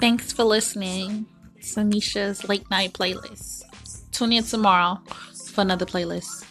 Thanks for listening to Misha's late night playlist. Tune in tomorrow for another playlist.